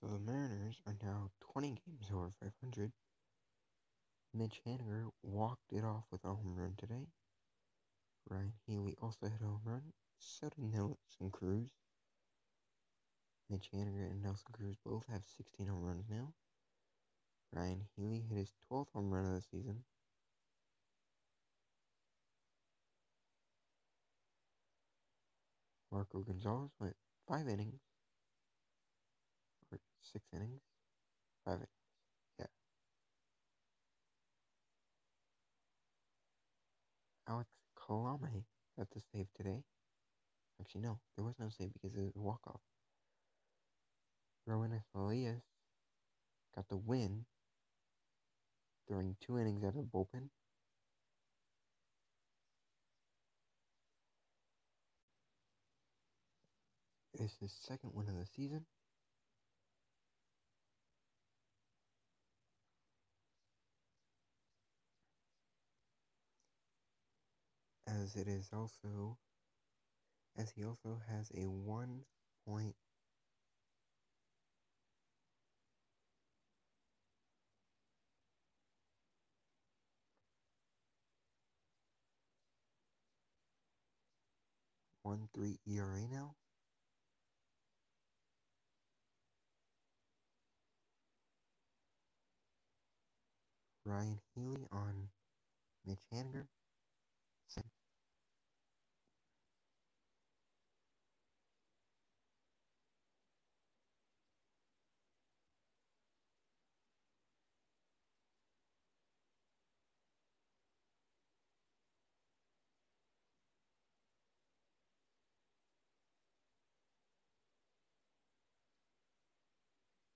So the Mariners are now 20 games over 500. Mitch Haniger walked it off with a home run today. Ryan Healy also hit a home run. So did Nelson Cruz. Mitch Haniger and Nelson Cruz both have 16 home runs now. Ryan Healy hit his 12th home run of the season. Marco Gonzales went five innings, six innings, five innings, yeah. Alex Colome got the save today. Actually, no, there was no save because it was a walk-off. Roenis Elias got the win, throwing two innings out of the bullpen. It's his second win of the season. As it is also, as he also has a one point one three ERA now. Ryan Healy on Mitch Haniger.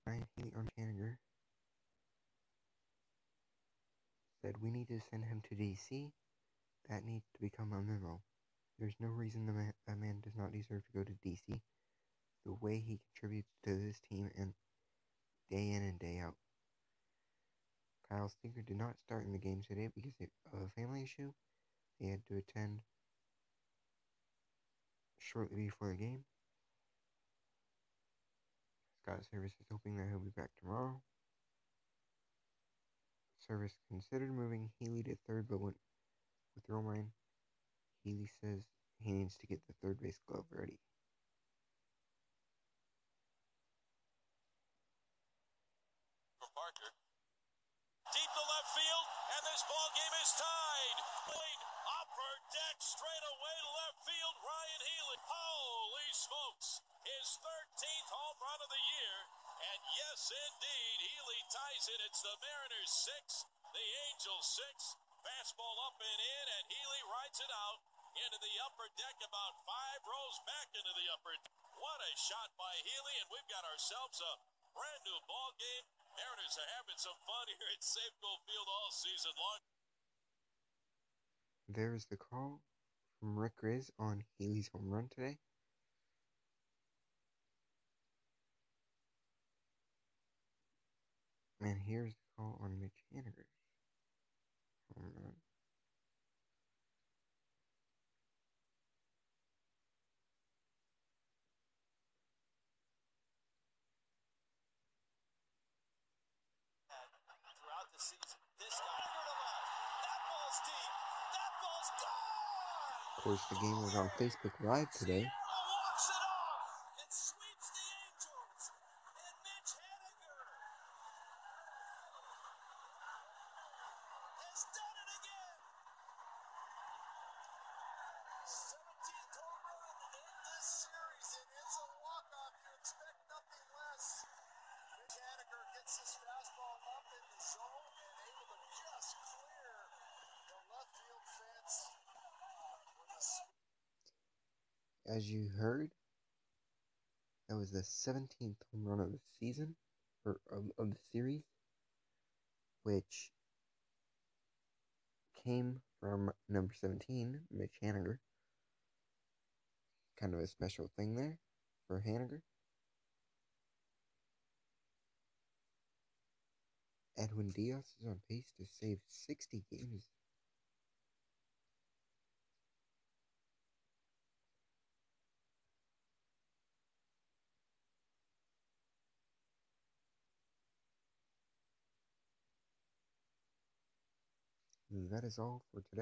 Ryan Healy on Haniger said we need to send him to DC. That needs to become a memo. There's no reason the man, that man does not deserve to go to DC. The way he contributes to this team and day in and day out. Kyle Stinker did not start in the game today because of a family issue. He had to attend shortly before the game. Scott Servais is hoping that he'll be back tomorrow. Servais considered moving Healy to third, but went with Romine. Healy says he needs to get the third base glove ready. Parker. Deep to left field, and this ball game is tied. Upper deck straight away left field. Ryan Healy. Holy smokes! His 13th home run of the year. And yes, indeed, Healy ties it. It's the Mariners six, the Angels six. Fastball up and in, and Healy rides it out into the upper deck, about five rows back into the upper. What a shot by Healy, and we've got ourselves a brand new ball game. Mariners are having some fun here at Safeco Field all season long. There's the call from Rick Rizzs on Healy's home run today. And here's the call on Mitch Haniger's home throughout the season. This guy to the left. That ball's deep. That ball's gone. Of course, the game was on Facebook Live today. As you heard, that was the 17th home run of the season, or of, of the series, which came from number 17, Mitch Haniger. Kind of a special thing there for Haniger. Edwin Diaz is on pace to save 60 games. That is all for today.